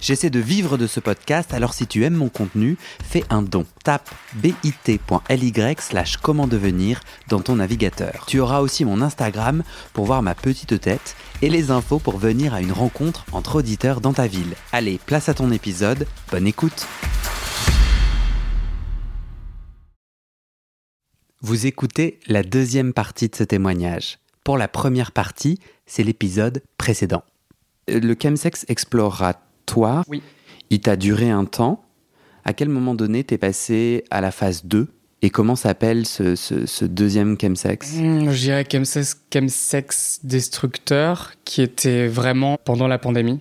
J'essaie de vivre de ce podcast, alors si tu aimes mon contenu, fais un don. Tape bit.ly slash comment devenir dans ton navigateur. Tu auras aussi mon Instagram pour voir ma petite tête et les infos pour venir à une rencontre entre auditeurs dans ta ville. Allez, place à ton épisode, bonne écoute Vous écoutez la deuxième partie de ce témoignage. Pour la première partie, c'est l'épisode précédent. Le chemsex explorera toi. Oui. Il t'a duré un temps. À quel moment donné t'es passé à la phase 2 et comment s'appelle ce, ce, ce, deuxième chemsex? Mmh, Je dirais chemsex, chemsex destructeur qui était vraiment pendant la pandémie.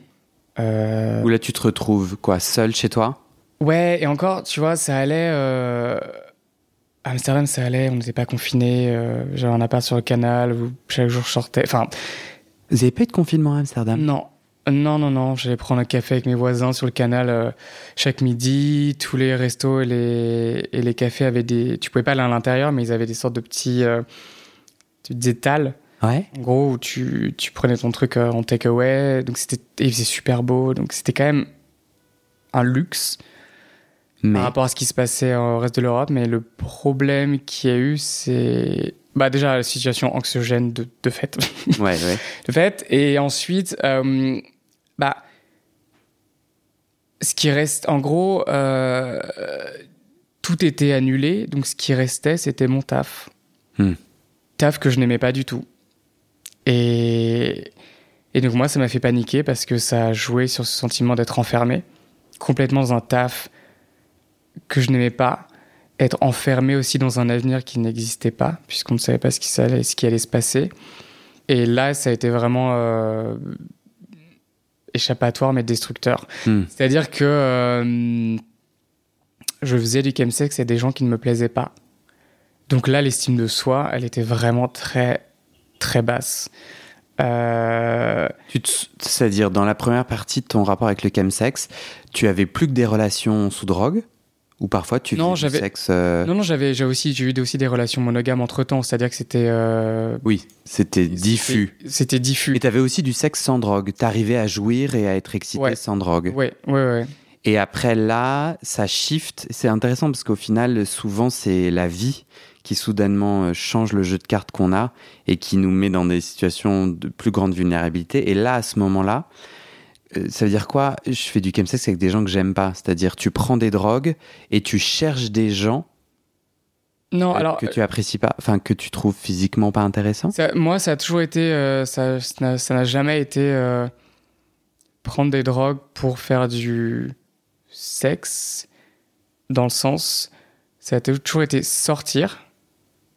Euh... Où là tu te retrouves quoi, seul chez toi? Ouais, et encore, tu vois, ça allait. Euh... À Amsterdam, ça allait, on n'était pas confinés. Euh... J'avais un appart sur le canal où chaque jour je sortais. Enfin. Vous avez pas eu de confinement à Amsterdam? Non, non, non, non. J'allais prendre un café avec mes voisins sur le canal euh, chaque midi. Tous les restos et les, et les cafés avaient des. Tu pouvais pas aller à l'intérieur, mais ils avaient des sortes de petits, euh, petits étals. Ouais. En gros, où tu, tu prenais ton truc euh, en takeaway. Donc c'était, il faisait super beau. Donc c'était quand même un luxe mais... par rapport à ce qui se passait au reste de l'Europe. Mais le problème qu'il y a eu, c'est bah déjà la situation anxiogène de, de fait. Ouais, ouais. de fait. Et ensuite, euh, bah, ce qui reste, en gros, euh, tout était annulé. Donc, ce qui restait, c'était mon taf. Hmm. Taf que je n'aimais pas du tout. Et, et donc, moi, ça m'a fait paniquer parce que ça a joué sur ce sentiment d'être enfermé, complètement dans un taf que je n'aimais pas. Être enfermé aussi dans un avenir qui n'existait pas, puisqu'on ne savait pas ce qui, allait, ce qui allait se passer. Et là, ça a été vraiment euh, échappatoire mais destructeur. Hmm. C'est-à-dire que euh, je faisais du chemsex et des gens qui ne me plaisaient pas. Donc là, l'estime de soi, elle était vraiment très, très basse. Euh... C'est-à-dire, dans la première partie de ton rapport avec le chemsex, tu avais plus que des relations sous drogue ou parfois tu non, faisais du sexe euh... Non, non, j'avais, j'ai aussi, j'ai eu aussi des relations monogames entre temps, c'est-à-dire que c'était. Euh... Oui, c'était diffus. C'était diffus. Et t'avais aussi du sexe sans drogue. T'arrivais à jouir et à être excité ouais. sans drogue. Ouais, ouais, ouais. Et après là, ça shift. C'est intéressant parce qu'au final, souvent, c'est la vie qui soudainement change le jeu de cartes qu'on a et qui nous met dans des situations de plus grande vulnérabilité. Et là, à ce moment-là, ça veut dire quoi? Je fais du chemsex avec des gens que j'aime pas. C'est-à-dire, tu prends des drogues et tu cherches des gens non, euh, alors, que tu apprécies pas, enfin que tu trouves physiquement pas intéressant? Ça, moi, ça a toujours été, euh, ça, ça n'a jamais été euh, prendre des drogues pour faire du sexe, dans le sens, ça a toujours été sortir,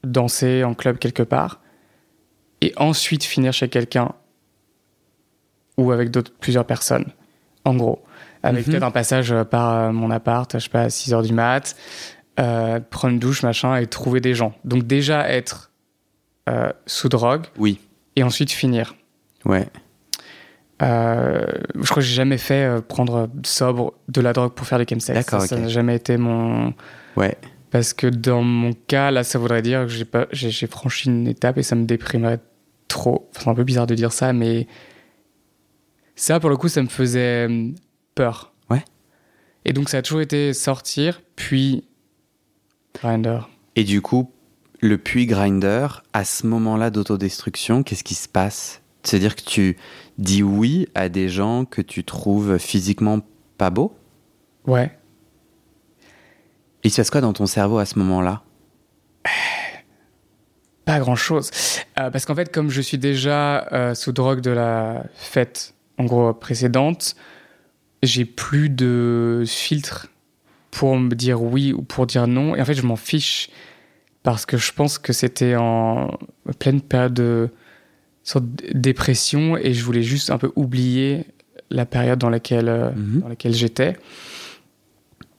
danser en club quelque part, et ensuite finir chez quelqu'un ou avec d'autres, plusieurs personnes, en gros. Avec Mhm. peut-être un passage par euh, mon appart, je sais pas, à 6 heures du mat, euh, prendre une douche, machin, et trouver des gens. Donc déjà être euh, sous drogue, Oui. et ensuite finir. Ouais. Euh, je crois que j'ai jamais fait prendre sobre de la drogue pour faire des chemsex. D'accord, Ça, n'a jamais été mon... Ouais. Parce que dans mon cas, là, ça voudrait dire que j'ai pas, j'ai, j'ai franchi une étape et ça me déprimerait trop. Enfin, c'est un peu bizarre de dire ça, mais ça, pour le coup, ça me faisait euh, peur. Ouais. Et donc, ça a toujours été sortir, puis Grinder. Et du coup, le puits grinder, à ce moment-là d'autodestruction, qu'est-ce qui se passe? C'est-à-dire que tu dis oui à des gens que tu trouves physiquement pas beaux? Ouais. Et il se passe quoi dans ton cerveau à ce moment-là? Pas grand chose. parce qu'en fait, comme je suis déjà euh, sous drogue de la fête, en gros, précédente, j'ai plus de filtre pour me dire oui ou pour dire non. Et en fait, je m'en fiche parce que je pense que c'était en pleine période de sorte de dépression et je voulais juste un peu oublier la période dans laquelle, euh, Mhm. dans laquelle j'étais.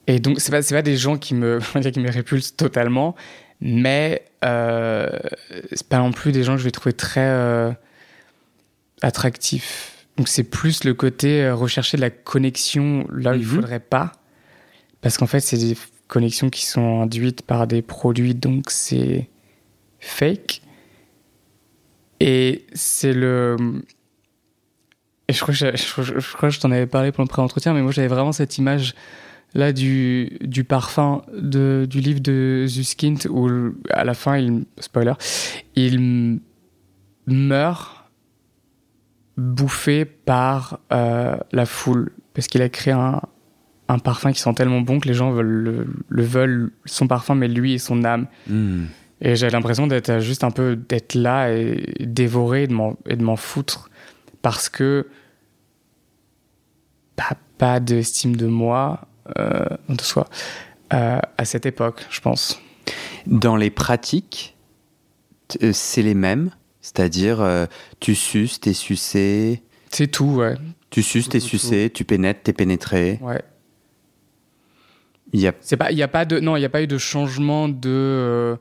Et donc, c'est pas, c'est pas des gens qui me, qui me répulsent totalement, mais euh, c'est pas non plus des gens que je vais trouver très euh, attractifs. Donc c'est plus le côté euh, rechercher de la connexion là où il Mhm. faudrait pas. Parce qu'en fait, c'est des connexions qui sont induites par des produits, donc c'est fake. Et c'est le. Et je crois que je, je t'en avais parlé pendant le pré-entretien, mais moi j'avais vraiment cette image là du, du parfum de, du livre de Zuskind où à la fin, il, spoiler, il meurt bouffé par euh, la foule. Parce qu'il a créé un, un parfum qui sent tellement bon que les gens veulent le, le veulent son parfum mais lui et son âme. Hmm. et j'ai l'impression d'être juste un peu d'être là et dévoré et de m'en- foutre parce que pas, pas d'estime de moi euh, de soi euh, à cette époque je pense. Dans les pratiques, euh, c'est les mêmes, c'est-à-dire euh, tu suces, t'es sucé, c'est tout ouais tu suces, t'es Tout, tout, sucé, tu pénètres, t'es pénétré. ouais Il y a C'est pas, il y a pas de, non, il y a pas eu de changement de, euh,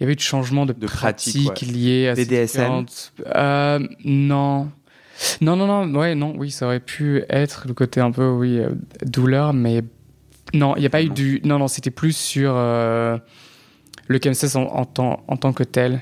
il y avait eu de changement de, De pratique, pratique, liées à ces BDSM? Euh, non. Non, non, non, ouais, non, oui, ça aurait pu être le côté un peu, oui, euh, douleur, mais non, il n'y a pas eu Non. du, non, non, c'était plus sur euh, le chemsex en, en, tant, en tant que tel,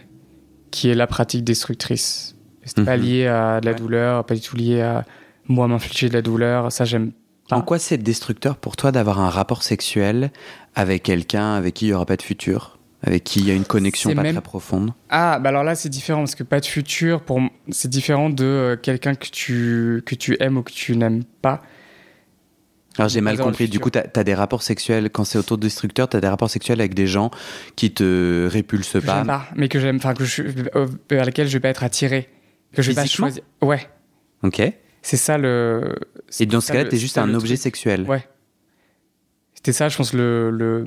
qui est la pratique destructrice. C'était pas Mhm. lié à de la Ouais. douleur, pas du tout lié à moi m'infliger de la douleur, ça j'aime pas. En quoi c'est destructeur pour toi d'avoir un rapport sexuel avec quelqu'un avec qui il n'y aura pas de futur Avec qui il y a une connexion C'est pas même- très profonde? Ah, bah alors là, c'est différent parce que pas de futur, pour c'est différent de euh, quelqu'un que tu, que tu aimes ou que tu n'aimes pas. Alors j'ai mal compris, du coup tu as, des rapports sexuels, quand c'est autodestructeur, tu as des rapports sexuels avec des gens qui te répulsent Que pas. pas, mais que j'aime, enfin, que je, euh, vers lesquels je vais pas être attiré. Que je vais pas choisir. Ouais, Ok Et c'est ça le. c'est dans ce cas-là, le- tu es c'est juste un objet truc. sexuel. Ouais. C'était ça, je pense, le. le...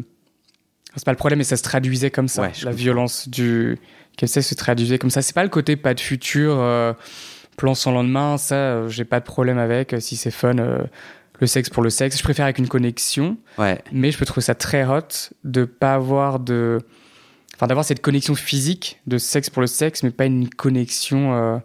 C'est pas le problème, mais ça se traduisait comme ça. Ouais, la comprends. violence du. Comme ça se traduisait comme ça. C'est pas le côté pas de futur, euh, plan sans lendemain, ça, euh, j'ai pas de problème avec. Si c'est fun, le sexe pour le sexe. Je préfère avec une connexion. Ouais. mais je peux trouver ça très hot de pas avoir de enfin d'avoir cette connexion physique de sexe pour le sexe mais pas une connexion euh,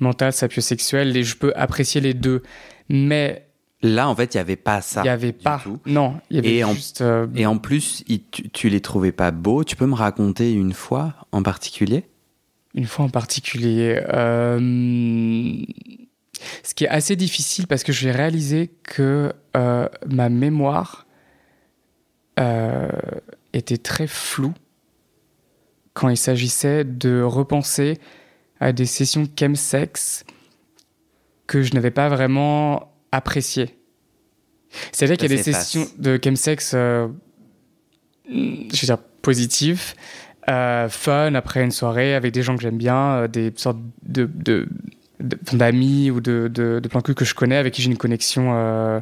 mentale sapiosexuelle et je peux apprécier les deux mais Là, en fait, il n'y avait pas ça. il y avait pas tout. non il y avait Et en- juste euh, Et en plus, il- tu, tu les trouvais pas beaux. Tu peux me raconter une fois en particulier? Une fois en particulier euh, ce qui est assez difficile parce que j'ai réalisé que euh, ma mémoire euh, était très floue quand il s'agissait de repenser à des sessions chemsex que je n'avais pas vraiment appréciées. C'est-à-dire qu'il y a des sessions de chemsex, euh, je veux dire, positives, euh, fun après une soirée avec des gens que j'aime bien, euh, des sortes de- d'amis ou de, de, de plans cul que je connais avec qui j'ai une connexion, euh,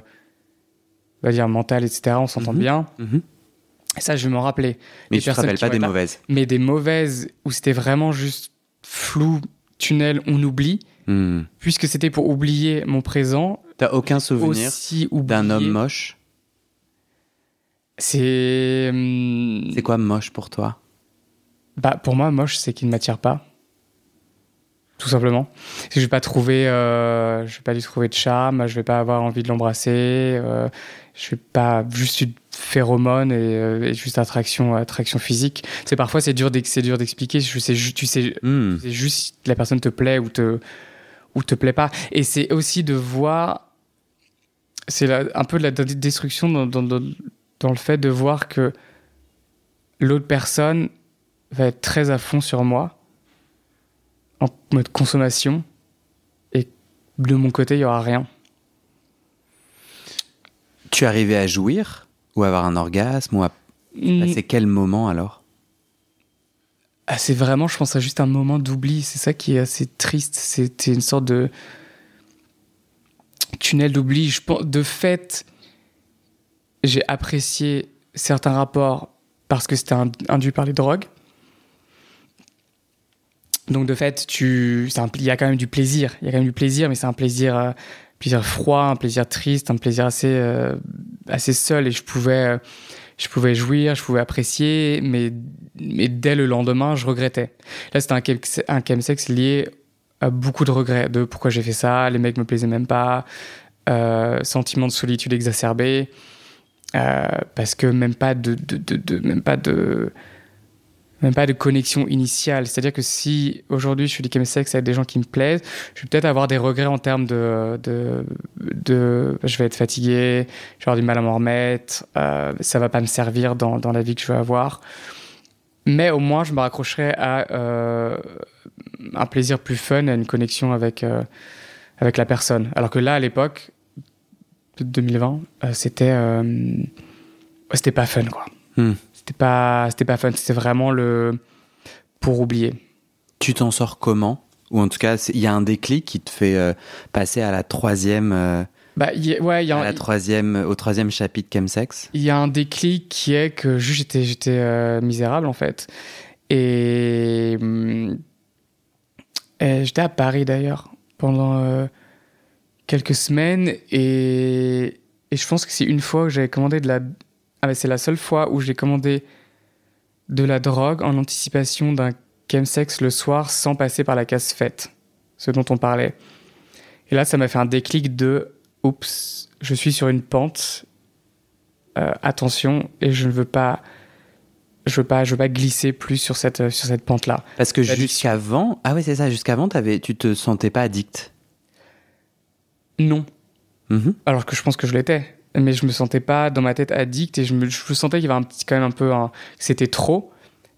on va dire mentale, etc. On s'entend Mhm. bien. Mhm. Et ça, je vais m'en rappeler. Mais Des tu te rappelles pas des pas- mauvaises. Mais des mauvaises où c'était vraiment juste flou, tunnel, on oublie, Hmm. puisque c'était pour oublier mon présent. T'as aucun souvenir d'un homme moche? C'est. hum, C'est quoi moche pour toi? Bah, pour moi, moche, c'est qu'il ne m'attire pas. Tout simplement. Que je vais pas trouver, euh, je vais pas lui trouver de charme, je vais pas avoir envie de l'embrasser, euh, je vais pas juste une phéromone et, euh, et juste attraction, attraction physique. C'est parfois c'est dur, c'est dur d'expliquer. Je sais, tu sais, Hmm. c'est juste si la personne te plaît ou te ou te plaît pas. Et c'est aussi de voir, c'est un peu de la destruction dans, dans, dans, dans le fait de voir que l'autre personne va être très à fond sur moi en mode consommation et de mon côté il y aura rien. Tu arrivais à jouir ou à avoir un orgasme ou à Mm. passer quel moment alors? Ah, c'est vraiment, je pense, à juste un moment d'oubli. C'est ça qui est assez triste. C'était une sorte de tunnel d'oubli. Je pense, de fait, j'ai apprécié certains rapports parce que c'était in- induit par les drogues. Donc de fait, tu, il y a quand même du plaisir. Il y a quand même du plaisir, mais c'est un plaisir, euh, plaisir froid, un plaisir triste, un plaisir assez, euh, assez seul. Et je pouvais, euh, je pouvais jouir, je pouvais apprécier, mais, mais dès le lendemain, je regrettais. Là, c'était un, un chemsex lié euh, beaucoup de regrets de pourquoi j'ai fait ça, les mecs me plaisaient même pas, sentiment de solitude exacerbé, parce que même pas de, de, de, même pas de même pas de connexion initiale. C'est-à-dire que si aujourd'hui je suis du chemsex avec des gens qui me plaisent, je vais peut-être avoir des regrets en termes de, je vais être fatigué, je vais avoir du mal à m'en remettre, euh, ça va pas me servir dans, dans la vie que je veux avoir. Mais au moins, je me raccrocherai à euh, un plaisir plus fun, à une connexion avec, euh, avec la personne. Alors que là, à l'époque, de 2020, euh, c'était c'était pas fun, quoi. Hmm. C'était pas, c'était pas fun. C'était vraiment le pour oublier. Tu t'en sors comment? Ou en tout cas, il y a un déclic qui te fait euh, passer à la troisième, euh, Bah, y- ouais, y, à a- la troisième, au troisième chapitre Chemsex? il y a un déclic qui est que juste j'étais, j'étais euh, misérable en fait. Et, hum, et j'étais à Paris d'ailleurs pendant euh, quelques semaines et, et je pense que c'est une fois que j'avais commandé de la. Ah, mais c'est la seule fois où j'ai commandé de la drogue en anticipation d'un chemsex le soir sans passer par la case fête, ce dont on parlait. Et là, ça m'a fait un déclic de oups, je suis sur une pente euh, attention et je ne veux pas je veux pas je veux pas glisser plus sur cette euh, sur cette pente là Parce que jusqu'avant, ah ouais, c'est ça, jusqu'avant, tu te sentais pas addict? non Mhm. alors que je pense que je l'étais mais je me sentais pas dans ma tête addict et je me je sentais qu'il y avait un petit quand même un peu un, que c'était trop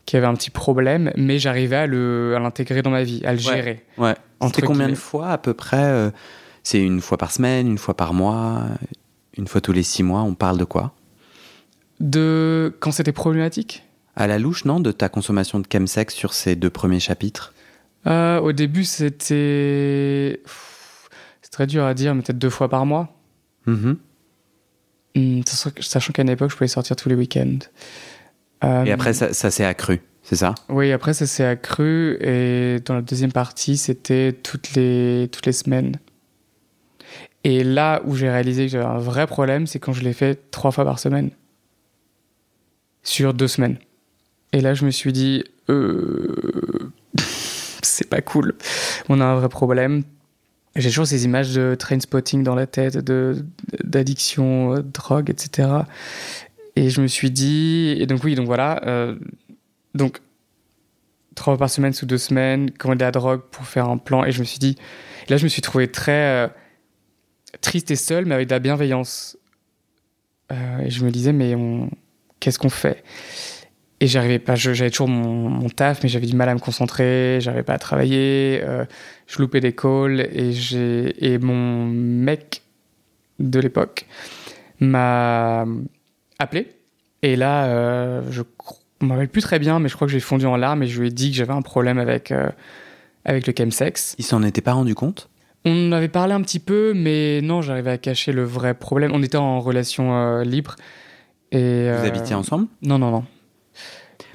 qu'il y avait un petit problème mais j'arrivais à le à l'intégrer dans ma vie à le gérer. Ouais. C'était combien de fois à peu près euh, C'est une fois par semaine, une fois par mois, une fois tous les six mois On parle de quoi? De quand c'était problématique? À la louche, non De ta consommation de chemsex sur ces deux premiers chapitres? Euh, au début c'était c'est très dur à dire mais peut-être deux fois par mois. Mhm. Hum, sachant que- sachant qu'à une époque je pouvais sortir tous les week-ends Euh, Et après, ça, ça s'est accru, c'est ça? Oui, après ça s'est accru et dans la deuxième partie, c'était toutes les, toutes les semaines. Et là où j'ai réalisé que j'avais un vrai problème, c'est quand je l'ai fait trois fois par semaine. Sur deux semaines. Et là, je me suis dit, euh... c'est pas cool. On a un vrai problème. J'ai toujours ces images de train spotting dans la tête, de d'addiction, euh, drogue, etc. Et je me suis dit, et donc oui, donc voilà, euh, donc trois fois par semaine sous deux semaines, commander la drogue pour faire un plan. Et je me suis dit, là, je me suis trouvé très euh, triste et seul, mais avec de la bienveillance. Euh, et je me disais, mais qu'est-ce qu'on fait? Et j'arrivais pas, j'avais toujours mon, mon taf, mais j'avais du mal à me concentrer, j'arrivais pas à travailler, euh, je loupais des calls, et, j'ai... et mon mec de l'époque m'a appelé. Et là, euh, je me rappelle plus très bien, mais je crois que j'ai fondu en larmes et je lui ai dit que j'avais un problème avec, euh, avec le chemsex. Il s'en était pas rendu compte? On en avait parlé un petit peu, mais non, j'arrivais à cacher le vrai problème. On était en relation libre. Et, Vous habitiez ensemble? Non, non, non.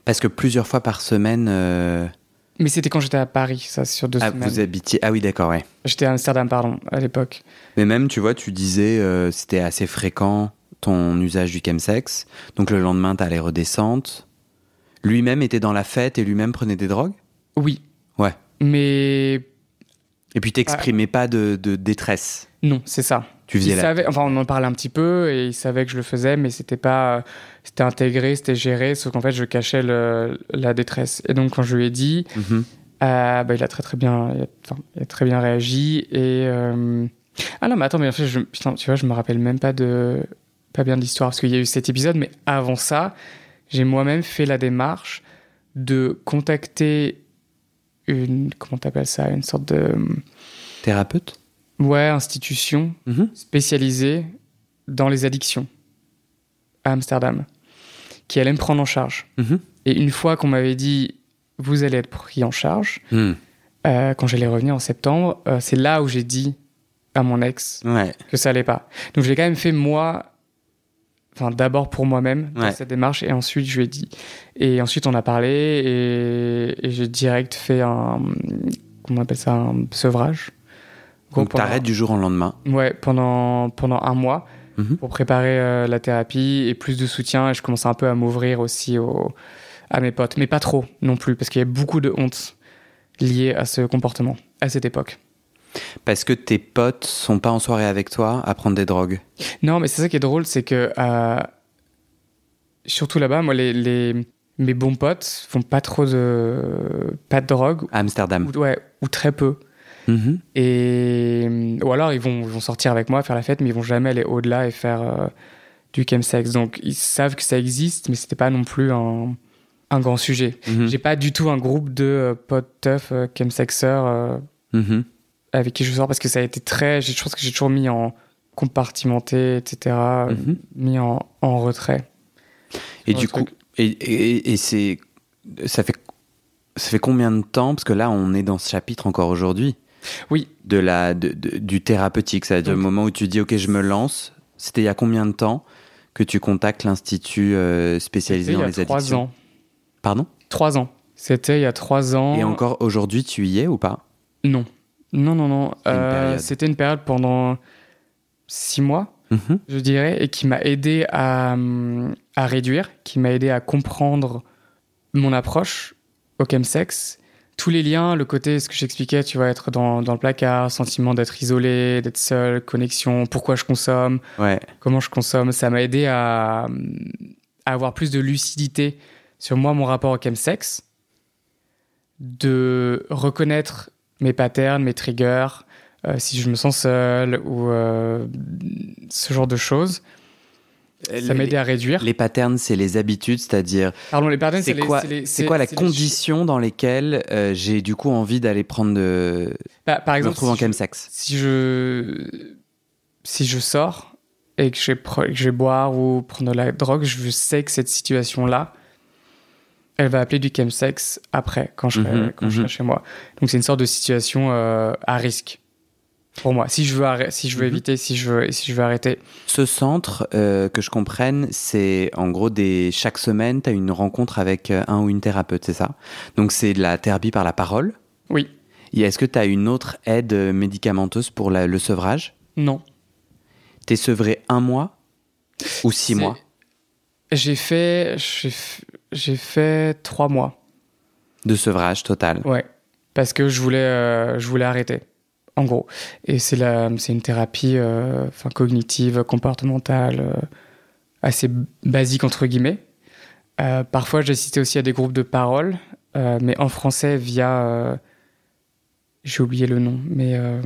Parce que plusieurs fois par semaine. euh, Mais c'était quand j'étais à Paris, ça, sur deux Ah, semaines. vous habitiez. Ah oui, d'accord, ouais. J'étais à Amsterdam, pardon, à l'époque. Mais même, tu vois, tu disais euh, c'était assez fréquent ton usage du chemsex. Donc le lendemain, t'allais redescendre. Lui-même était dans la fête et lui-même prenait des drogues? Oui. Ouais. Mais Et puis t'exprimais pas de, de détresse? non, c'est ça. Tu faisais il la. savait, enfin, on en parlait un petit peu et il savait que je le faisais, mais c'était pas, c'était intégré, c'était géré, sauf qu'en fait, je cachais le- la détresse. Et donc, quand je lui ai dit, Mhm. euh, bah, il a très très bien, il a, enfin, il a très bien réagi et euh, ah non, mais attends, mais en fait, je, putain, tu vois, je me rappelle même pas de, pas bien de l'histoire parce qu'il y a eu cet épisode, mais avant ça, j'ai moi-même fait la démarche de contacter une, comment t'appelles ça, une sorte de, Thérapeute? Ouais, institution Mhm. spécialisée dans les addictions à Amsterdam, qui allait me prendre en charge. Mhm. Et une fois qu'on m'avait dit, vous allez être pris en charge, Mhm. euh, quand j'allais revenir en septembre, euh, c'est là où j'ai dit à mon ex Ouais. que ça allait pas. Donc je l'ai quand même fait moi, enfin d'abord pour moi-même Ouais. cette démarche, et ensuite je lui ai dit. Et ensuite on a parlé, et, et j'ai direct fait un, comment on appelle ça, un sevrage. Donc pendant- t'arrêtes du jour au lendemain. Ouais, pendant, pendant un mois Mhm. pour préparer euh, la thérapie et plus de soutien. Et je commençais un peu à m'ouvrir aussi au- à mes potes, mais pas trop non plus, parce qu'il y a beaucoup de honte liée à ce comportement. à cette époque. Parce que tes potes sont pas en soirée avec toi à prendre des drogues. Non, mais c'est ça qui est drôle, c'est que euh, surtout là-bas, moi, les, les- mes bons potes font pas trop de pas de drogue, À Amsterdam. ou, ouais, ou très peu. Mhm. Et ou alors ils vont, sortir avec moi faire la fête, mais ils vont jamais aller au-delà et faire euh, du chemsex. Donc ils savent que ça existe, mais c'était pas non plus un, un grand sujet. Mhm. J'ai pas du tout un groupe de euh, potes teufs euh, chemsexeurs euh, Mhm. avec qui je sors parce que ça a été très. Je pense que j'ai toujours mis en compartimenté, etc. euh, Mhm. Mis en, en retrait. Et du coup, et, et c'est, ça fait, ça fait combien de temps? Parce que là, on est dans ce chapitre encore aujourd'hui. Oui. De la, de, de- du thérapeutique, c'est-à-dire le moment où tu dis, ok, je me lance. C'était il y a combien de temps que tu contactes l'institut euh, spécialisé C'était il dans y a les trois addictions ans. Pardon? Trois ans. C'était il y a trois ans. Et encore aujourd'hui, tu y es ou pas? Non. Non, non, non. C'était une Euh, une période pendant six mois. Mhm. je dirais, et qui m'a aidé à, hum, à réduire, qui m'a aidé à comprendre mon approche au chemsex. Tous les liens, le côté, ce que j'expliquais, tu vas être dans, dans le placard, sentiment d'être isolé, d'être seul, connexion, pourquoi je consomme, Ouais. comment je consomme, ça m'a aidé à, à avoir plus de lucidité sur moi, mon rapport au chemsex, de reconnaître mes patterns, mes triggers, euh, si je me sens seul ou euh, ce genre de choses. Ça m'a aidé à réduire. Les patterns, c'est les habitudes, c'est-à-dire Pardon, les patterns, c'est quoi, c'est quoi la les- condition dans lesquelles euh, j'ai du coup envie d'aller prendre de, Bah, par me exemple, en si je, chemsex si je si je sors et que je vais, que je vais boire ou prendre de la drogue, je sais que cette situation-là, elle va appeler du chemsex après, quand je serai, Mhm, quand je serai mhm. chez moi. Donc c'est une sorte de situation euh, à risque pour moi. Si je veux, si je veux Mhm. éviter, si je veux, si je veux arrêter. Ce centre, euh, que je comprenne, c'est en gros des chaque semaine, tu as une rencontre avec euh, un ou une thérapeute, c'est ça? Donc c'est de la thérapie par la parole? Oui, Et est-ce que tu as une autre aide euh, médicamenteuse pour la- le sevrage? Non. T'es sevré un mois? Ou six mois? J'ai fait, j'ai fait trois mois. de sevrage total Ouais, parce que je voulais, euh, je voulais arrêter, en gros. Et c'est une thérapie, euh, enfin cognitive, comportementale, euh, assez basique entre guillemets. Euh, parfois, j'ai assisté aussi à des groupes de parole, mais en français via, j'ai oublié le nom, mais euh,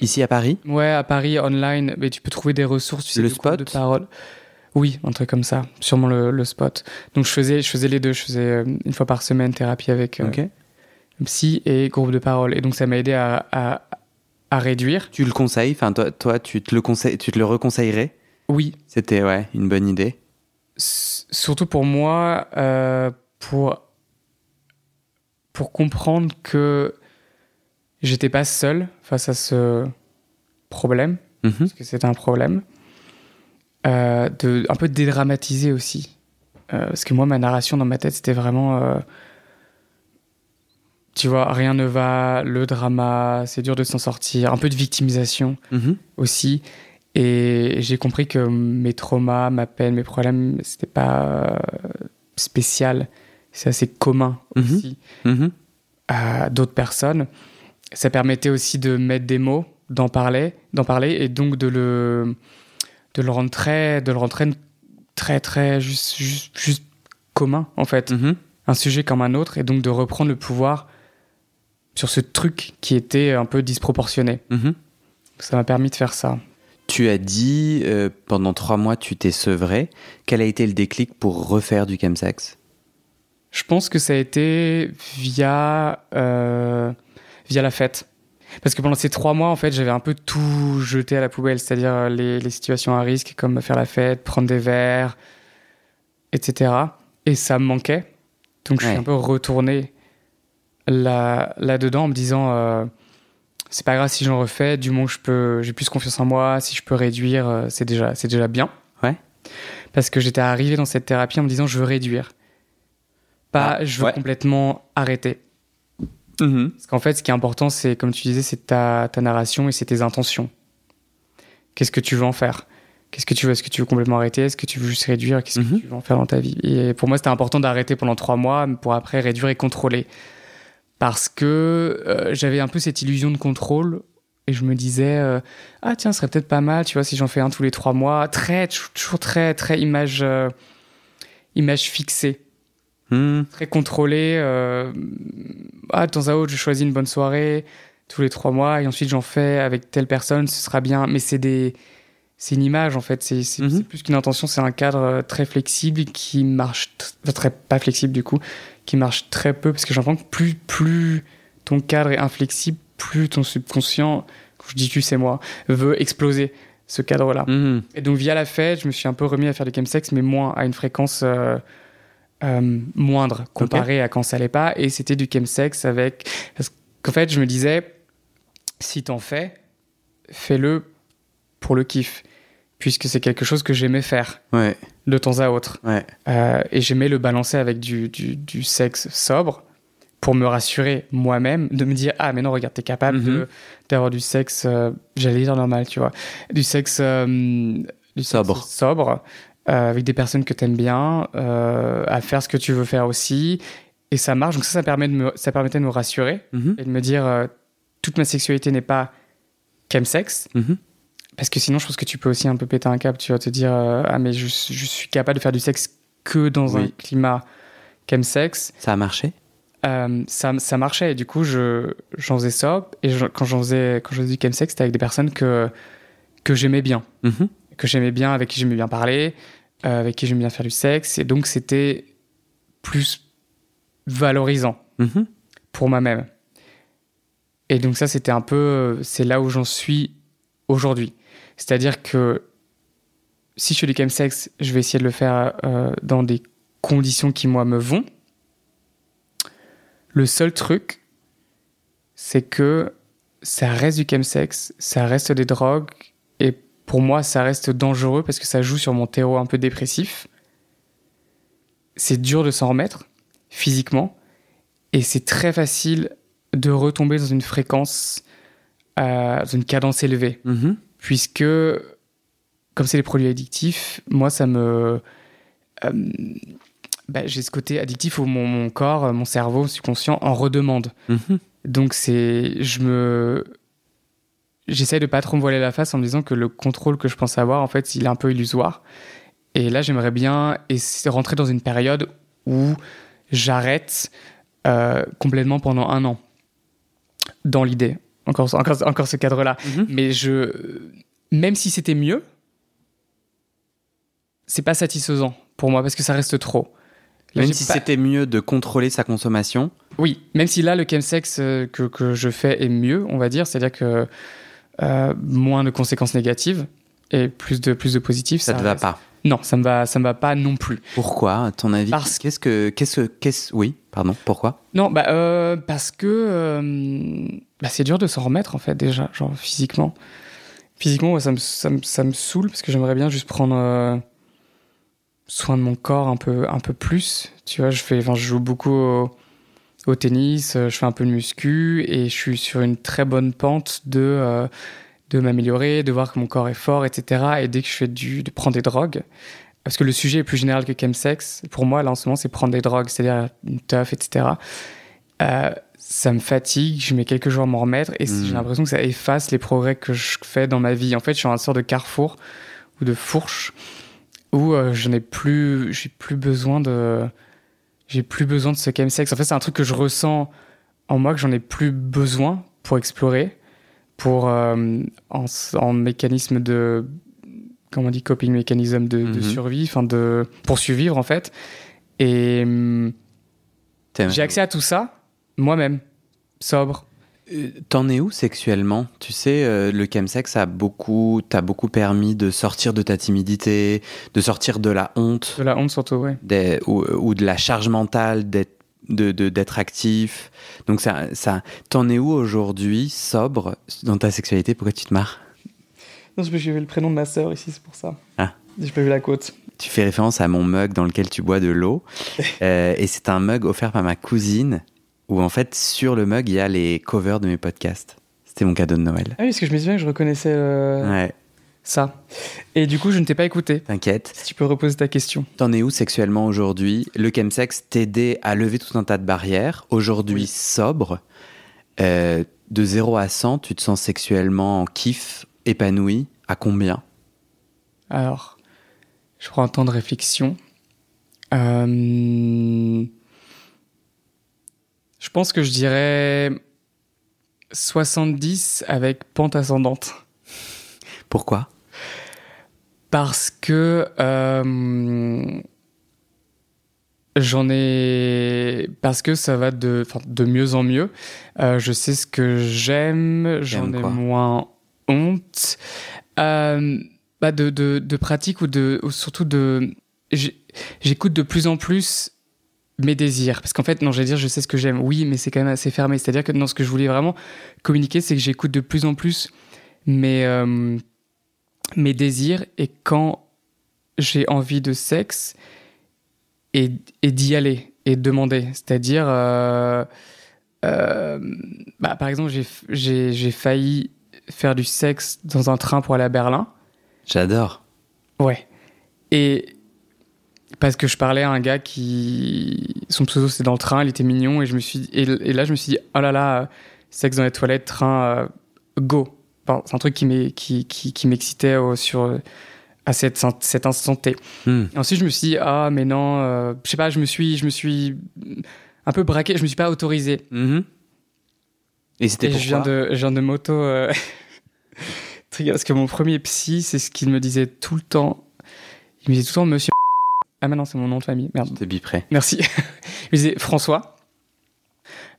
Ici à Paris? Ouais, à Paris online, mais tu peux trouver des ressources, tu sais, Le groupes de spot parole. Oui, un truc comme ça, sûrement le, le spot. Donc je faisais, je faisais les deux, je faisais une fois par semaine thérapie avec. euh. Psy et groupe de parole. Et donc, ça m'a aidé à, à, à réduire. Tu le conseilles? Enfin, toi, toi tu, te le conseilles, tu te le reconseillerais? Oui, C'était ouais, une bonne idée. s- surtout pour moi, euh, pour, pour comprendre que j'étais pas seul face à ce problème, Mhm. parce que c'était un problème. Euh, de un peu dédramatiser aussi. Euh, parce que moi, ma narration dans ma tête, c'était vraiment. Tu vois, rien ne va, le drama, c'est dur de s'en sortir, un peu de victimisation. Mhm. aussi. Et j'ai compris que mes traumas, ma peine, mes problèmes, c'était pas euh, spécial. C'est assez commun Mhm. aussi Mhm. à d'autres personnes. Ça permettait aussi de mettre des mots, d'en parler, d'en parler et donc de le, de le rendre très, de le rendre très, très, très juste, juste, juste commun en fait. Un sujet comme un autre et donc de reprendre le pouvoir sur ce truc qui était un peu disproportionné. Mhm. Ça m'a permis de faire ça. Tu as dit euh, pendant trois mois tu t'es sevré. Quel a été le déclic pour refaire du chemsex? Je pense que ça a été via, euh, via la fête. Parce que pendant ces trois mois, en fait, j'avais un peu tout jeté à la poubelle, c'est-à-dire les, les situations à risque, comme faire la fête, prendre des verres, etc. Et ça me manquait. Donc je Ouais. suis un peu retourné là, là-dedans en me disant, euh, c'est pas grave si j'en refais, du moins je peux, j'ai plus confiance en moi, si je peux réduire, euh, c'est déjà, c'est déjà bien. Ouais. Parce que j'étais arrivé dans cette thérapie en me disant, je veux réduire. Pas, Ah, je veux ouais. complètement arrêter. Mhm. Parce qu'en fait, ce qui est important, c'est, comme tu disais, c'est ta, ta narration et c'est tes intentions. Qu'est-ce que tu veux en faire? Qu'est-ce que tu veux? Est-ce que tu veux complètement arrêter? Est-ce que tu veux juste réduire? Qu'est-ce que tu veux en faire dans ta vie? Et pour moi, c'était important d'arrêter pendant trois mois pour après réduire et contrôler. Parce que euh, j'avais un peu cette illusion de contrôle et je me disais euh, ah tiens ce serait peut-être pas mal tu vois si j'en fais un tous les trois mois. Très toujours très très image euh, image fixée. Hmm. très contrôlée ah de temps à autre je choisis une bonne soirée tous les trois mois et ensuite j'en fais avec telle personne ce sera bien. Mais c'est des c'est une image en fait. C'est c'est plus qu'une intention c'est un cadre très flexible qui marche très pas flexible du coup qui marche très peu parce que j'entends que plus plus ton cadre est inflexible plus ton subconscient quand je dis tu c'est moi veut exploser ce cadre là Mhm. et donc via la fête je me suis un peu remis à faire du chemsex mais moins à une fréquence euh, euh, moindre comparée à quand ça allait pas. Et c'était du chemsex avec parce qu'en fait je me disais si t'en fais fais-le pour le kiff puisque c'est quelque chose que j'aimais faire Ouais, de temps à autre ouais. euh, et j'aimais le balancer avec du, du, du sexe sobre pour me rassurer moi-même, de me dire Ah, mais non, regarde, t'es capable Mhm. d'avoir du sexe, euh, j'allais dire normal, tu vois, du sexe, euh, du sexe Sobre. sobre avec des personnes que t'aimes bien, à faire ce que tu veux faire aussi. Et ça marche, donc ça, ça, permet de me, ça permettait de me rassurer Mhm. et de me dire Toute ma sexualité n'est pas chemsex. Mhm. Parce que sinon, je pense que tu peux aussi un peu péter un câble. Tu vas te dire euh, Ah, mais je, je suis capable de faire du sexe que dans un climat chemsex. Ça a marché? Euh, ça, ça marchait. Et du coup, je, j'en faisais ça. Et je- quand j'en faisais, quand je faisais du chemsex, c'était avec des personnes que, que j'aimais bien. Mhm. Que j'aimais bien, avec qui j'aimais bien parler, euh, avec qui j'aimais bien faire du sexe. Et donc, c'était plus valorisant Mhm. pour moi-même. Et donc ça, c'était un peu, c'est là où j'en suis aujourd'hui. C'est-à-dire que si je fais du chemsex, je vais essayer de le faire euh, dans des conditions qui, moi, me vont. Le seul truc, c'est que ça reste du chemsex, ça reste des drogues, et pour moi, ça reste dangereux parce que ça joue sur mon terreau un peu dépressif. C'est dur de s'en remettre, physiquement, et c'est très facile de retomber dans une fréquence, euh, dans une cadence élevée Mhm. Puisque comme c'est des produits addictifs, moi ça me euh, bah, j'ai ce côté addictif où mon, mon corps, mon cerveau, mon subconscient en redemande. Mhm. Donc c'est je me j'essaie de pas trop me voiler la face en me disant que le contrôle que je pense avoir en fait, il est un peu illusoire. Et là, j'aimerais bien rentrer dans une période où j'arrête euh, complètement pendant un an. Dans l'idée. Encore, encore, encore ce cadre-là. Mhm. Mais je, même si c'était mieux, c'est pas satisfaisant pour moi parce que ça reste trop. Là, Même si pas- c'était mieux de contrôler sa consommation. Oui, même si là le chemsex euh, que, que je fais est mieux, on va dire, c'est-à-dire que euh, moins de conséquences négatives et plus de plus de positifs. Ça te va pas. Non, ça me va, ça me va pas non plus. Pourquoi, à ton avis? Parce- Qu'est-ce que, qu'est-ce que, qu'est-ce, oui, pardon. Pourquoi? Non, bah euh, parce que euh, bah, c'est dur de s'en remettre en fait déjà, genre physiquement. Physiquement, ça, me, ça, me, ça me saoule parce que j'aimerais bien juste prendre euh, soin de mon corps un peu, un peu plus. Tu vois, je fais, je joue beaucoup au, tennis, euh, je fais un peu de muscu et je suis sur une très bonne pente de euh, de m'améliorer, de voir que mon corps est fort, etc. Et dès que je fais du, de prendre des drogues, parce que le sujet est plus général que chemsex, pour moi, là, en ce moment, c'est prendre des drogues, c'est-à-dire une teuf, etc. ça me fatigue, je mets quelques jours à m'en remettre et Mm. j'ai l'impression que ça efface les progrès que je fais dans ma vie. En fait, je suis en un sort de carrefour ou de fourche où euh, je n'ai plus, j'ai plus besoin de, j'ai plus besoin de ce chemsex. En fait, c'est un truc que je ressens en moi que j'en ai plus besoin pour explorer, pour euh, en, en mécanisme de, comment on dit, coping mécanisme de, de Mhm. survie, enfin de pour survivre en fait. Et T'aimes- j'ai accès à tout ça moi-même, sobre. Euh, T'en es où sexuellement? Tu sais, euh, le chemsex a beaucoup, t'a beaucoup permis de sortir de ta timidité, de sortir de la honte, De la honte surtout, des- ou, ou de la charge mentale d'être de, de- d'être actif. Donc ça, ça t'en es où aujourd'hui, sobre, dans ta sexualité? Pourquoi tu te marres? Non, c'est parce que j'ai vu le prénom de ma sœur ici, c'est pour ça. Ah. J'ai pas vu la côte. Tu fais référence à mon mug dans lequel tu bois de l'eau. Euh, et c'est un mug offert par ma cousine, où en fait, sur le mug, il y a les covers de mes podcasts. C'était mon cadeau de Noël. Ah oui, parce que je me souviens que je reconnaissais. euh, Ouais. ça. Et du coup, je ne t'ai pas écouté. T'inquiète. Si tu peux reposer ta question. T'en es où sexuellement aujourd'hui? Le chemsex t'aidait à lever tout un tas de barrières. Aujourd'hui, Oui. sobre. Euh, de 0 à 100, tu te sens sexuellement en kiff, épanoui À combien? Alors, je prends un temps de réflexion. Euh, Je pense que je dirais 70 avec pente ascendante. Pourquoi? Parce que euh, j'en ai. Parce que ça va de, mieux en mieux. Euh, je sais ce que j'aime, j'en ai moins honte. Euh, bah de, de, de pratique ou, de, ou surtout de. J'écoute de plus en plus mes désirs. Parce qu'en fait, non, j'allais dire, je sais ce que j'aime. Oui, mais c'est quand même assez fermé. C'est-à-dire que non, ce que je voulais vraiment communiquer, c'est que j'écoute de plus en plus mes, euh, mes désirs et quand j'ai envie de sexe et, et d'y aller et de demander. C'est-à-dire, euh, euh, bah, par exemple, j'ai- j'ai j'ai failli faire du sexe dans un train pour aller à Berlin. J'adore. Ouais. Et parce que je parlais à un gars qui. Son pseudo, c'était dans le train, il était mignon, et, je me suis... et, et là, je me suis dit, oh là là, sexe dans les toilettes, train, euh, go. Enfin, c'est un truc qui m'est- qui, qui, qui m'excitait euh, sur, euh, à cette, cet instant T. Hmm. Ensuite, je me suis dit, ah, mais non, euh, je sais pas, je me suis, je me suis un peu braqué, je me suis pas autorisé. Mhm. Et c'était Et je viens pourquoi? de, je viens de m'auto. euh, parce que mon premier psy, c'est ce qu'il me disait tout le temps. Il me disait tout le temps, monsieur. Ah, maintenant, c'est mon nom de famille. Merde. Je te biperai. Merci. Il me disait, François.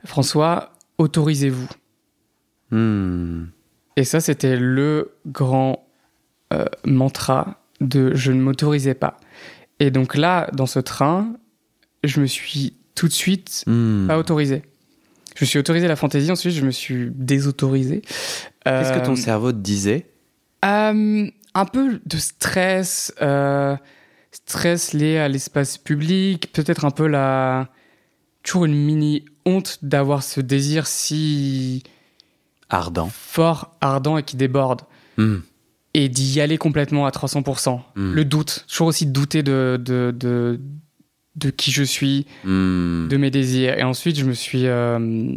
François, autorisez-vous. Hmm. Et ça, c'était le grand euh, mantra de je ne m'autorisais pas. Et donc là, dans ce train, je me suis tout de suite Hmm. pas autorisé. Je me suis autorisé la fantaisie, ensuite je me suis désautorisé. Qu'est-ce que ton Euh, cerveau te disait? Euh, Un peu de stress, stress lié à l'espace public, peut-être un peu la... Toujours une mini honte d'avoir ce désir si Ardent. fort, ardent et qui déborde. Hmm. Et d'y aller complètement à 300%. Hmm. Le doute, toujours aussi douter de, de, de, de qui je suis, Hmm. de mes désirs. Et ensuite, je me suis. euh,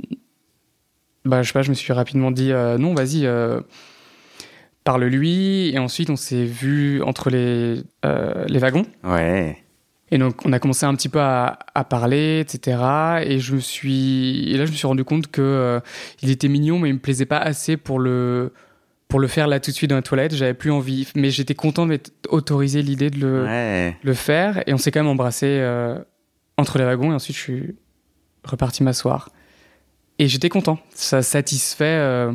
bah, je sais pas, je me suis rapidement dit euh, non, vas-y, euh, parle-lui. Et ensuite, on s'est vu entre les, euh, les wagons. Ouais. Et donc, on a commencé un petit peu à, à parler, etc. Et je me suis. Et là, je me suis rendu compte que euh, il était mignon, mais il me plaisait pas assez pour le. Pour le faire là tout de suite dans la toilette, j'avais plus envie. Mais j'étais content d'être autorisé l'idée de le, Ouais. le faire et on s'est quand même embrassé euh, entre les wagons et ensuite je suis reparti m'asseoir et j'étais content ça satisfait euh,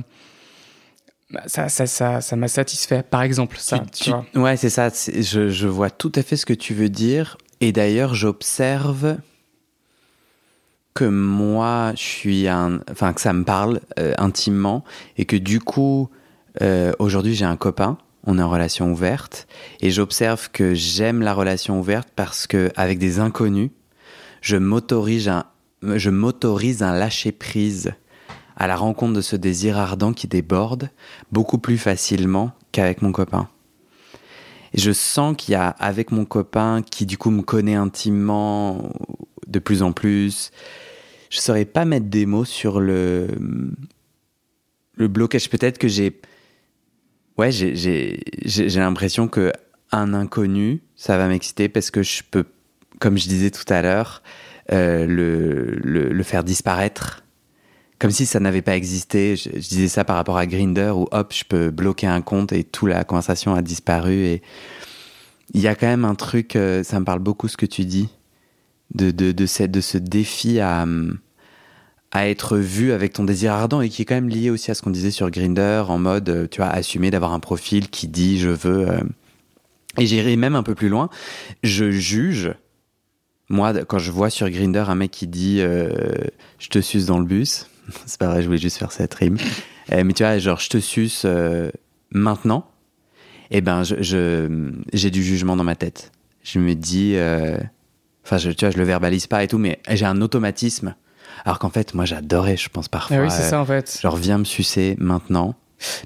ça ça ça ça m'a satisfait par exemple ça tu, Tu- vois ouais, c'est ça. Je, je vois tout à fait ce que tu veux dire. Et d'ailleurs, j'observe que moi, je suis un. Enfin, que ça me parle euh, intimement. Et que du coup, euh, aujourd'hui, j'ai un copain. On est en relation ouverte. Et j'observe que j'aime la relation ouverte parce que, avec des inconnus, je m'autorise un, je m'autorise un lâcher-prise à la rencontre de ce désir ardent qui déborde beaucoup plus facilement qu'avec mon copain. Je sens qu'il y a, avec mon copain, qui du coup me connaît intimement de plus en plus, je saurais pas mettre des mots sur le, le blocage. Peut-être que j'ai. Ouais, j'ai- j'ai l'impression que un inconnu, ça va m'exciter parce que je peux, comme je disais tout à l'heure, euh, le, le faire disparaître. Comme si ça n'avait pas existé. Je, disais ça par rapport à Grinder où hop, je peux bloquer un compte et toute la conversation a disparu. Et il y a quand même un truc, euh, ça me parle beaucoup ce que tu dis, de, de, de, cette- de ce défi à, à être vu avec ton désir ardent et qui est quand même lié aussi à ce qu'on disait sur Grinder en mode, euh, tu vois, assumer d'avoir un profil qui dit je veux. euh, Et j'irai même un peu plus loin. Je juge, moi, quand je vois sur Grinder un mec qui dit je te suce dans le bus, c'est pas vrai, je voulais juste faire cette rime. Euh, mais tu vois, genre je te suce euh, maintenant, eh ben je, je- j'ai du jugement dans ma tête. Je me dis, euh, enfin, je, tu vois, je le verbalise pas et tout, mais j'ai un automatisme. Alors qu'en fait, moi, j'adorais, je pense parfois. Ah oui c'est ça en fait Genre, viens me sucer maintenant.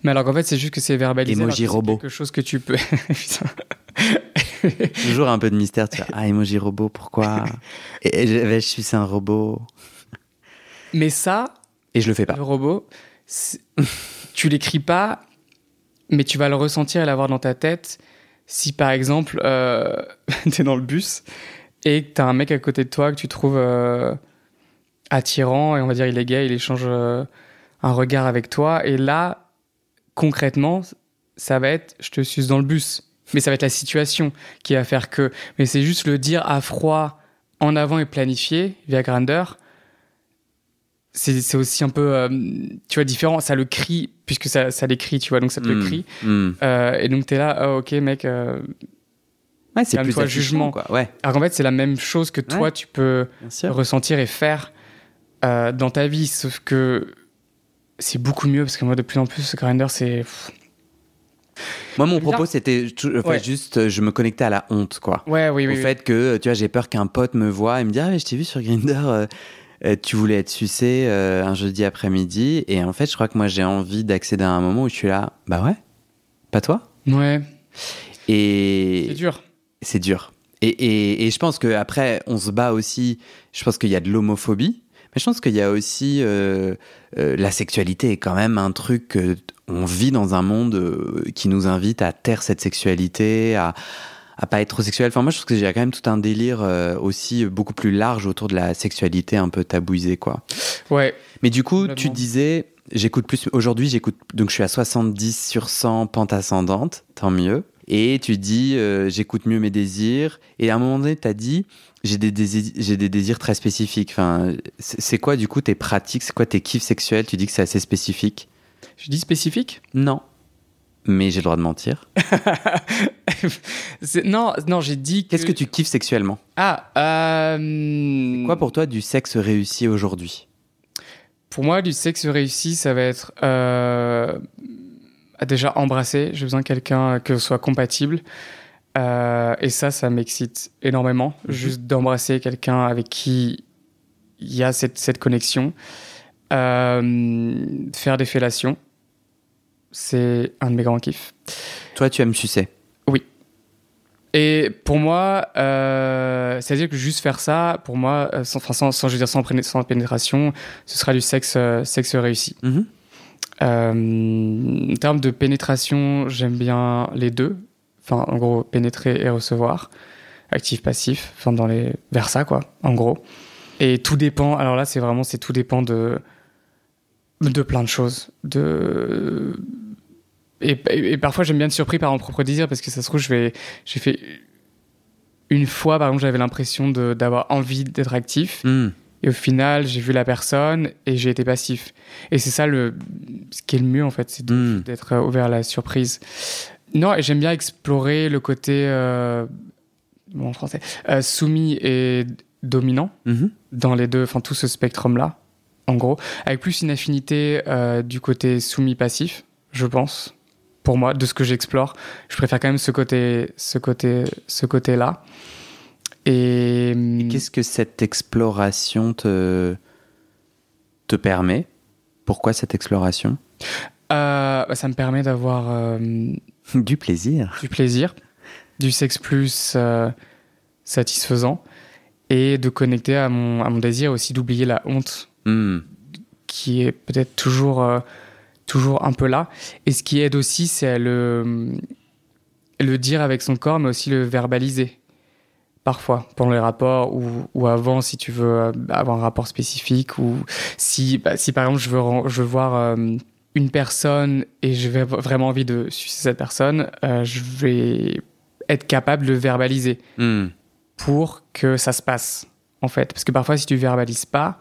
Mais alors qu'en fait, c'est juste que c'est verbalisé. Emoji robot. quelque chose que tu peux. Toujours un peu de mystère. Tu vois, ah, emoji robot, pourquoi? Et, et je, suis c'est un robot. Mais ça, Et je le fais pas. le robot, tu l'écris pas, mais tu vas le ressentir et l'avoir dans ta tête si par exemple euh, t'es dans le bus et que t'as un mec à côté de toi que tu trouves euh, attirant et on va dire il est gay, il échange euh, un regard avec toi et là concrètement ça va être je te suce dans le bus mais ça va être la situation qui va faire que mais c'est juste le dire à froid en avant et planifié via Grindr c'est c'est aussi un peu euh, tu vois différent ça le crie puisque ça, ça l'écrit tu vois donc ça te le Hmm, crie hmm. Euh, et donc t'es là ah, ok mec euh, Ouais, c'est plus affichant, jugement. quoi. Ouais, alors qu'en fait c'est la même chose que toi Ouais. tu peux ressentir et faire euh, dans ta vie sauf que c'est beaucoup mieux parce que moi de plus en plus Grindr c'est Moi, mon propos, c'était en Ouais. juste, je me connectais à la honte, quoi. ouais oui Au oui, oui. fait que, tu vois, j'ai peur qu'un pote me voit et me dise Ah, mais je t'ai vu sur Grindr, euh, tu voulais être sucé euh, un jeudi après-midi. Et en fait, je crois que moi, j'ai envie d'accéder à un moment où je suis là, bah ouais, pas toi? Ouais Et c'est dur c'est dur. Et, et, et je pense qu'après, on se bat aussi. Je pense qu'il y a de l'homophobie. Mais je pense qu'il y a aussi. euh, euh, la sexualité est quand même un truc. que on vit dans un monde euh, qui nous invite à taire cette sexualité, à, à pas être trop sexuel. Enfin, moi, je trouve y a quand même tout un délire euh, aussi beaucoup plus large autour de la sexualité un peu tabouisée, quoi. ouais Mais du coup, tu disais, j'écoute plus. Aujourd'hui, j'écoute. Donc, je suis à 70 sur 100 pente ascendante, tant mieux. Et tu dis, euh, j'écoute mieux mes désirs. Et à un moment donné, tu as dit, j'ai des, désirs, j'ai des désirs très spécifiques. Enfin, c'est quoi, du coup, tes pratiques? C'est quoi tes kiffs sexuels? Tu dis que c'est assez spécifique je dis spécifique? Non. Mais j'ai le droit de mentir. Non non j'ai dit que... Qu'est-ce que tu kiffes sexuellement? Ah euh... Quoi pour toi du sexe réussi aujourd'hui? Pour moi, du sexe réussi, ça va être euh, déjà embrasser. J'ai besoin de quelqu'un que ce soit compatible. Euh, et ça, ça m'excite énormément. Mhm. Juste d'embrasser quelqu'un avec qui il y a cette, cette connexion. Euh, faire des fellations, c'est un de mes grands kiffs. Toi, tu aimes sucer? Et pour moi, euh, c'est-à-dire que juste faire ça, pour moi, euh, sans, enfin, sans, sans, je veux dire, sans, sans pénétration, ce sera du sexe, euh, sexe réussi. Mhm. En termes de pénétration, j'aime bien les deux. Enfin, en gros, pénétrer et recevoir. Actif, passif. Enfin, dans les... Vers ça, quoi, en gros. Et tout dépend... Alors là, c'est vraiment... C'est tout dépend de... De plein de choses. De... Et, parfois, j'aime bien être surpris par mon propre désir parce que ça se trouve, je vais... J'ai fait... Une fois, par exemple, j'avais l'impression d'avoir envie d'être actif. Hmm. Et au final, j'ai vu la personne et j'ai été passif. Et c'est ça le, ce qui est le mieux en fait, c'est de- Mm. d'être euh, ouvert à la surprise. Non, et j'aime bien explorer le côté, euh, bon, en français, euh, soumis et dominant Mhm. dans les deux, enfin tout ce spectrum-là, en gros, avec plus une affinité euh, du côté soumis-passif, je pense, pour moi, de ce que j'explore. Je préfère quand même ce côté, ce côté, ce côté-là. Et, Et Qu'est-ce que cette exploration te, te permet? Pourquoi cette exploration? Euh, bah, ça me permet d'avoir euh, Du plaisir. du plaisir, du sexe plus euh, satisfaisant et de connecter à mon, à mon désir aussi d'oublier la honte Hmm. qui est peut-être toujours, toujours un peu là. Et ce qui aide aussi, c'est le, le dire avec son corps, mais aussi le verbaliser. Parfois, pendant les rapports ou, ou avant, si tu veux euh, avoir un rapport spécifique, ou si, bah, si par exemple je veux, je veux voir euh, une personne et je vais vraiment envie de sucer cette personne, euh, je vais être capable de verbaliser Hmm. pour que ça se passe, en fait. Parce que parfois, si tu verbalises pas,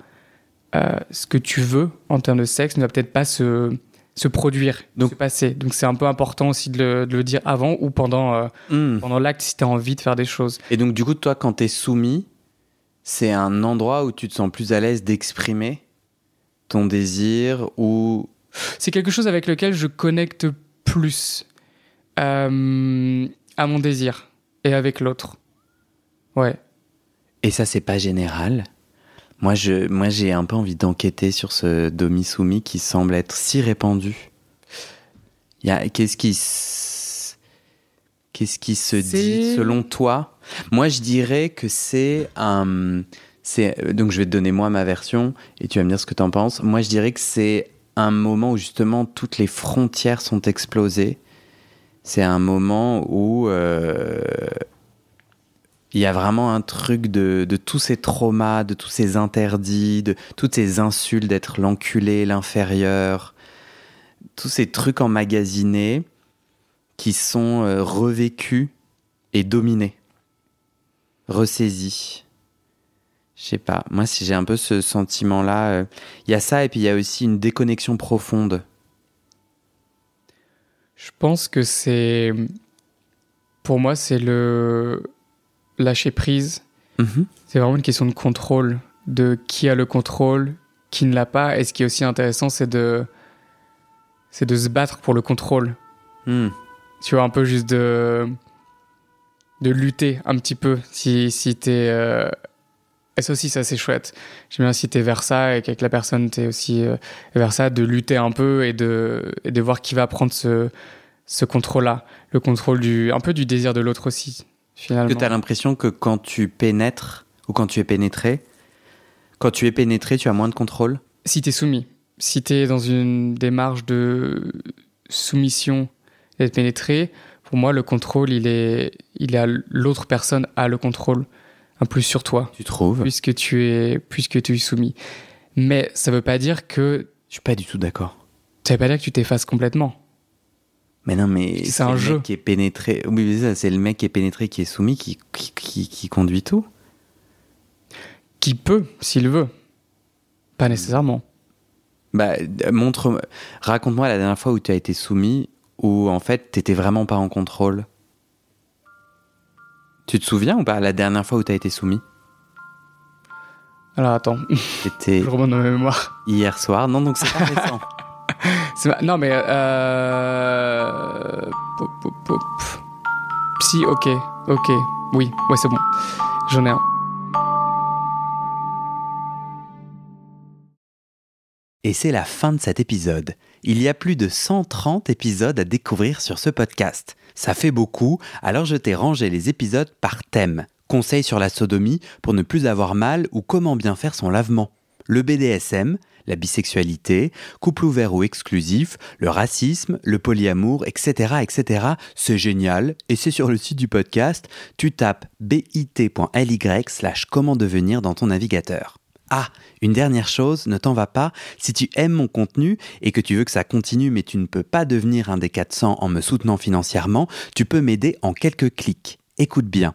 euh, ce que tu veux en termes de sexe ne va peut-être pas se, se produire, Donc- se passer. Donc c'est un peu important aussi de le, de le dire avant ou pendant, euh, Hmm. pendant l'acte si tu as envie de faire des choses. Et donc, du coup, toi, quand t'es soumis, c'est un endroit où tu te sens plus à l'aise d'exprimer ton désir ou. C'est quelque chose avec lequel je connecte plus euh, à mon désir et avec l'autre. Ouais. Et ça, c'est pas général? Moi, je, moi, j'ai un peu envie d'enquêter sur ce domi-soumis qui semble être si répandu. Il y a qu'est-ce qui qu'est-ce qui se dit selon toi? Moi, je dirais que c'est un c'est donc je vais te donner moi ma version et tu vas me dire ce que tu en penses. Moi, je dirais que c'est un moment où justement toutes les frontières sont explosées. C'est un moment où euh, il y a vraiment un truc de, tous ces traumas, de tous ces interdits, de toutes ces insultes d'être l'enculé, l'inférieur, tous ces trucs emmagasinés qui sont euh, revécus et dominés, ressaisis. Je sais pas, moi si j'ai un peu ce sentiment-là, euh, il y a ça et puis il y a aussi une déconnexion profonde. Je pense que c'est. Pour moi, c'est le lâcher prise. Mhm. C'est vraiment une question de contrôle, de qui a le contrôle, qui ne l'a pas. Et ce qui est aussi intéressant, c'est de, c'est de se battre pour le contrôle. Hmm. Tu vois, un peu juste de, de lutter un petit peu. Si, si t'es. Euh... Et ça aussi, ça c'est chouette. J'aime bien si t'es vers ça et qu'avec la personne t'es aussi euh, vers ça, de lutter un peu et de, et de voir qui va prendre ce, ce contrôle-là. Le contrôle du. un peu du désir de l'autre aussi, finalement. que tu as l'impression que quand tu pénètres ou quand tu es pénétré, quand tu es pénétré, tu as moins de contrôle? Si t'es soumis, si t'es dans une démarche de soumission, d'être pénétré, pour moi, le contrôle, il est, il est à l'autre personne a le contrôle, un plus sur toi, Tu trouves? Puisque tu es, puisque tu es soumis. Mais ça veut pas dire que, Je suis pas du tout d'accord. ça veut pas dire que tu t'effaces complètement. Mais non, mais C'est un le jeu. mec qui est pénétré. Oui, c'est le mec qui est pénétré, qui est soumis, qui, qui, qui- qui conduit tout. Qui peut, s'il veut. Pas nécessairement. Bah, montre, raconte-moi la dernière fois où tu as été soumis, où en fait, t'étais vraiment pas en contrôle. Tu te souviens ou pas la dernière fois où tu as été soumis? Alors attends, C'était je remonte dans ma mémoire. hier soir. Non, donc c'est pas récent. Non mais euh... Si, ok, ok, oui, c'est bon. J'en ai un. Et c'est la fin de cet épisode. Il y a plus de 130 épisodes à découvrir sur ce podcast. Ça fait beaucoup, alors je t'ai rangé les épisodes par thème. Conseils sur la sodomie pour ne plus avoir mal ou comment bien faire son lavement. Le BDSM, la bisexualité, couple ouvert ou exclusif, le racisme, le polyamour, etc. etc. C'est génial et c'est sur le site du podcast. Tu tapes bit.ly slash comment devenir dans ton navigateur. Ah, une dernière chose, ne t'en va pas, si tu aimes mon contenu et que tu veux que ça continue mais tu ne peux pas devenir un des 400 en me soutenant financièrement, tu peux m'aider en quelques clics. Écoute bien,